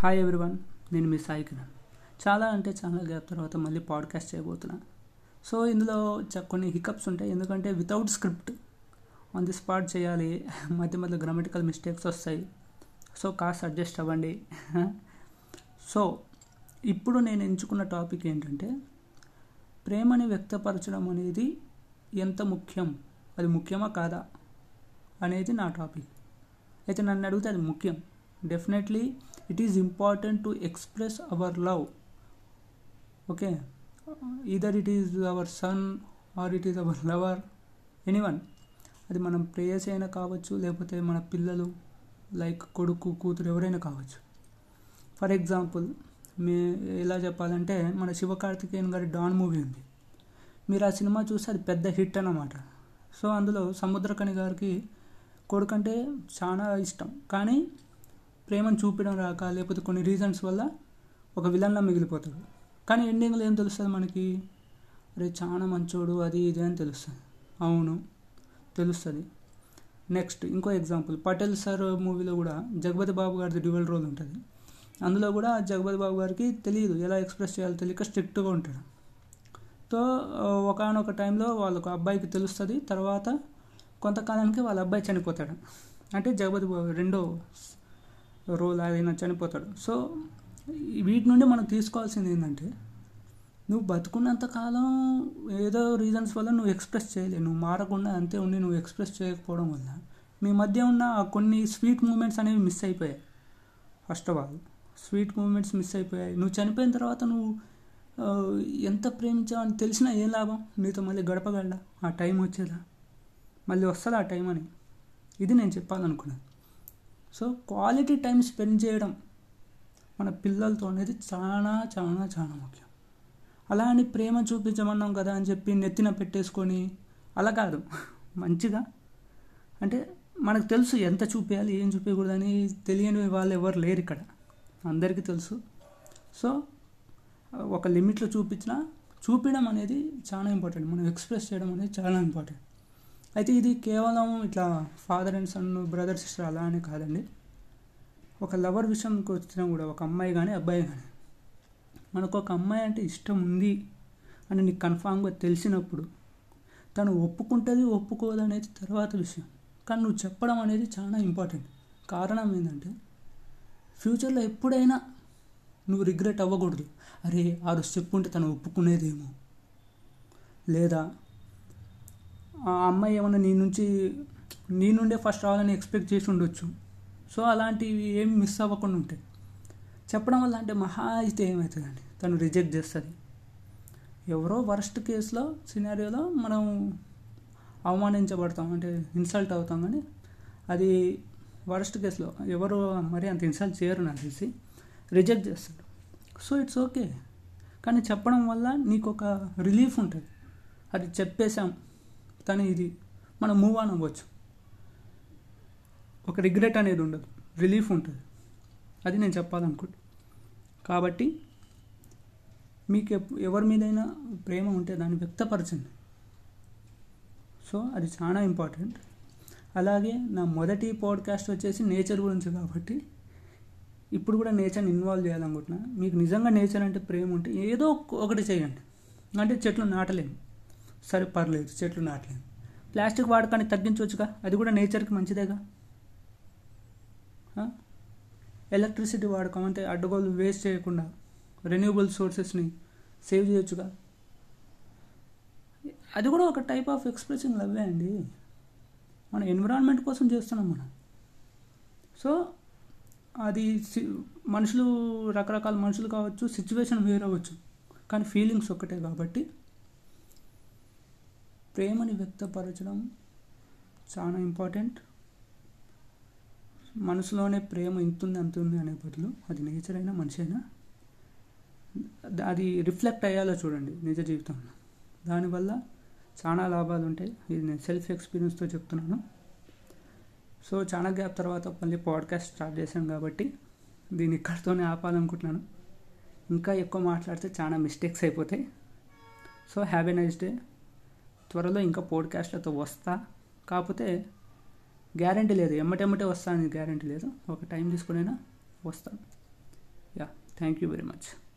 Hi everyone నేను మీ సాయి కిరణ్. చాలా అంటే చాలా గ్యాప్ తర్వాత మళ్ళీ పాడ్కాస్ట్ చేయబోతున్నా. సో ఇందులో కొన్ని హికప్స్ ఉంటాయి. ఎందుకంటే without script on the spot చేయాలి. మధ్య మధ్య గ్రామటికల్ మిస్టేక్స్ వస్తాయి. సో కాస్త అడ్జస్ట్ అవ్వండి. సో ఇప్పుడు నేను ఎంచుకున్న టాపిక్ ఏంటంటే ప్రేమని వ్యక్తపరచడం అనేది ఎంత ముఖ్యం? అది ముఖ్యమా కాదా? అనేది నా టాపిక్ అయితే నన్ను అడిగితే అది ముఖ్యం. Definitely it is important to express our love okay either it is our son or it is our lover anyone అది మనం ప్రేయస్ అయినా కావచ్చు లేకపోతే మన పిల్లలు లైక్ కొడుకు కూతురు ఎవరైనా కావచ్చు. ఫర్ ఎగ్జాంపుల్ మీ ఎలా చెప్పాలంటే మన శివకార్తికేయన్ గారి డాన్ మూవీ ఉంది. మీరు ఆ సినిమా చూస్తే అది పెద్ద హిట్ అన్నమాట. సో అందులో సముద్రకని గారికి కొడుకంటే చాలా ఇష్టం. కానీ ప్రేమను చూపించడం రాక లేకపోతే కొన్ని రీజన్స్ వల్ల ఒక విలన్లా మిగిలిపోతాడు. కానీ ఎండింగ్లో ఏం తెలుస్తుంది మనకి? అరే చాలా మంచోడు అది ఇది అని తెలుస్తుంది. అవును తెలుస్తుంది. నెక్స్ట్ ఇంకో ఎగ్జాంపుల్ పటేల్ సార్ మూవీలో కూడా జగపతి బాబు గారిది డ్యువల్ రోల్ ఉంటుంది. అందులో కూడా జగపతి బాబు గారికి తెలియదు ఎలా ఎక్స్ప్రెస్ చేయాలో తెలియక స్ట్రిక్ట్గా ఉంటాడు. తో ఒకనొక టైంలో వాళ్ళకు అబ్బాయికి తెలుస్తుంది తర్వాత కొంతకాలానికి వాళ్ళ అబ్బాయి చనిపోతాడు. అంటే జగపతి బాబు రెండో రోల్ ఆయన చనిపోతాడు. సో వీటి నుండి మనం తీసుకోవాల్సింది ఏంటంటే నువ్వు బతుకున్నంత కాలం ఏదో రీజన్స్ వల్ల నువ్వు ఎక్స్ప్రెస్ చేయలేవు. నువ్వు మారకుండా అంతే ఉండి నువ్వు ఎక్స్ప్రెస్ చేయకపోవడం వల్ల మీ మధ్య ఉన్న కొన్ని స్వీట్ మూమెంట్స్ అనేవి మిస్ అయిపోయాయి. First of all sweet moments miss అయిపోయాయి. నువ్వు చనిపోయిన తర్వాత నువ్వు ఎంత ప్రేమించావు అని తెలిసినా ఏం లాభం? నీతో మళ్ళీ గడపగలడా? ఆ టైం వచ్చేదా? మళ్ళీ వస్తుంది ఆ టైం అని? ఇది నేను చెప్పాలనుకున్నాను సో క్వాలిటీ టైం స్పెండ్ చేయడం మన పిల్లలతో అనేది చాలా చాలా చాలా ముఖ్యం. అలా అని ప్రేమ చూపించమన్నాం కదా అని చెప్పి నెత్తిన పెట్టేసుకొని అలా కాదు. మంచిగా. అంటే మనకు తెలుసు ఎంత చూపించాలి ఏం చూపించకూడదని తెలియని వాళ్ళు ఎవరు లేరు ఇక్కడ. అందరికీ తెలుసు. సో ఒక లిమిట్లో చూపించినా చూపించడం అనేది చాలా ఇంపార్టెంట్. మనం ఎక్స్ప్రెస్ చేయడం అనేది చాలా ఇంపార్టెంట్. అయితే ఇది కేవలం ఇట్లా father and son brother sister అలా అని కాదండి. ఒక లవర్ విషయంకి వచ్చినా కూడా ఒక అమ్మాయి కానీ అబ్బాయి కానీ మనకు ఒక అమ్మాయి అంటే ఇష్టం ఉంది అని నీకు కన్ఫామ్గా తెలిసినప్పుడు తను ఒప్పుకుంటుంది ఒప్పుకోదు అనేది తర్వాత విషయం. కానీ నువ్వు చెప్పడం అనేది చాలా ఇంపార్టెంట్ కారణం ఏంటంటే ఫ్యూచర్లో ఎప్పుడైనా నువ్వు రిగ్రెట్ అవ్వకూడదు. అరే ఆ రోజు చెప్పుంటే తను ఒప్పుకునేదేమో. లేదా ఆ అమ్మాయి ఏమన్నా నీ నుంచి నీ నుండే ఫస్ట్ రావాలని ఎక్స్పెక్ట్ చేసి ఉండొచ్చు. సో అలాంటివి ఏం మిస్ అవ్వకుండా ఉంటాయి. చెప్పడం వల్ల అంటే మహా అయితే ఏమవుతుందండి తను రిజెక్ట్ చేస్తుంది. ఎవరో వరస్ట్ కేసులో సినారియోలో మనం అవమానించబడతాం. అంటే ఇన్సల్ట్ అవుతాం కానీ అది వరస్ట్ కేసులో ఎవరు మరి అంత ఇన్సల్ట్ చేయరు నాకు తెలిసి. రిజెక్ట్ చేస్తారు సో ఇట్స్ ఓకే కానీ చెప్పడం వల్ల నీకు ఒక రిలీఫ్ ఉంటుంది. అది చెప్పేశాం. తను ఇది మనం మూవ్ ఆన్ అవ్వచ్చు. ఒక రిగ్రెట్ అనేది ఉండదు. రిలీఫ్ ఉంటుంది. అది నేను చెప్పాలనుకుంటున్నాను కాబట్టి మీకు ఎవరి మీదైనా ప్రేమ ఉంటే దాన్ని వ్యక్తపరచండి. సో అది చాలా ఇంపార్టెంట్ అలాగే నా మొదటి పాడ్కాస్ట్ వచ్చేసి నేచర్ గురించి కాబట్టి ఇప్పుడు కూడా నేచర్ని ఇన్వాల్వ్ చేయాలనుకుంటున్నా. మీకు నిజంగా నేచర్ అంటే ప్రేమ ఉంటే ఏదో ఒకటి చేయండి. అంటే చెట్లు నాటలేము. సరే పర్లేదు చెట్లు నాటలేదు ప్లాస్టిక్ వాడకాన్ని తగ్గించవచ్చుగా? అది కూడా నేచర్కి మంచిదేగా? ఎలక్ట్రిసిటీ వాడకం అంటే అడ్డగోలు వేస్ట్ చేయకుండా రెన్యూబుల్ సోర్సెస్ని సేవ్ చేయొచ్చుగా? అది కూడా ఒక టైప్ ఆఫ్ ఎక్స్ప్రెషన్ లవ్వే అండి. మన ఎన్విరాన్మెంట్ కోసం చేస్తున్నాం మనం. సో అది సి- మనుషులు రకరకాల మనుషులు కావచ్చు సిచ్యువేషన్ వేరవచ్చు కానీ ఫీలింగ్స్ ఒక్కటే కాబట్టి ప్రేమని వ్యక్తపరచడం చాలా ఇంపార్టెంట్. మనసులోనే ప్రేమ ఇంతుంది అంతుంది అనే బదులు అది నేచర్ అయినా మనిషి అయినా. అది రిఫ్లెక్ట్ అయ్యేలా చూడండి నిజ జీవితంలో. దానివల్ల చాలా లాభాలు ఉంటాయి. ఇది నేను సెల్ఫ్ ఎక్స్పీరియన్స్తో చెప్తున్నాను. సో చాలా గ్యాప్ తర్వాత మళ్ళీ పాడ్కాస్ట్ స్టార్ట్ చేశాను కాబట్టి దీన్ని ఇక్కడితోనే ఆపాలనుకుంటున్నాను. ఇంకా ఎక్కువ మాట్లాడితే చాలా మిస్టేక్స్ అయిపోతాయి. So have a nice day త్వరలో ఇంకా పోడ్కాస్ట్లతో వస్తా. కాకపోతే గ్యారంటీ లేదు. ఎమ్మటెమ్మటే వస్తా అని గ్యారంటీ లేదు. ఒక టైం తీసుకునైనా వస్తాను. Yeah thank you very much.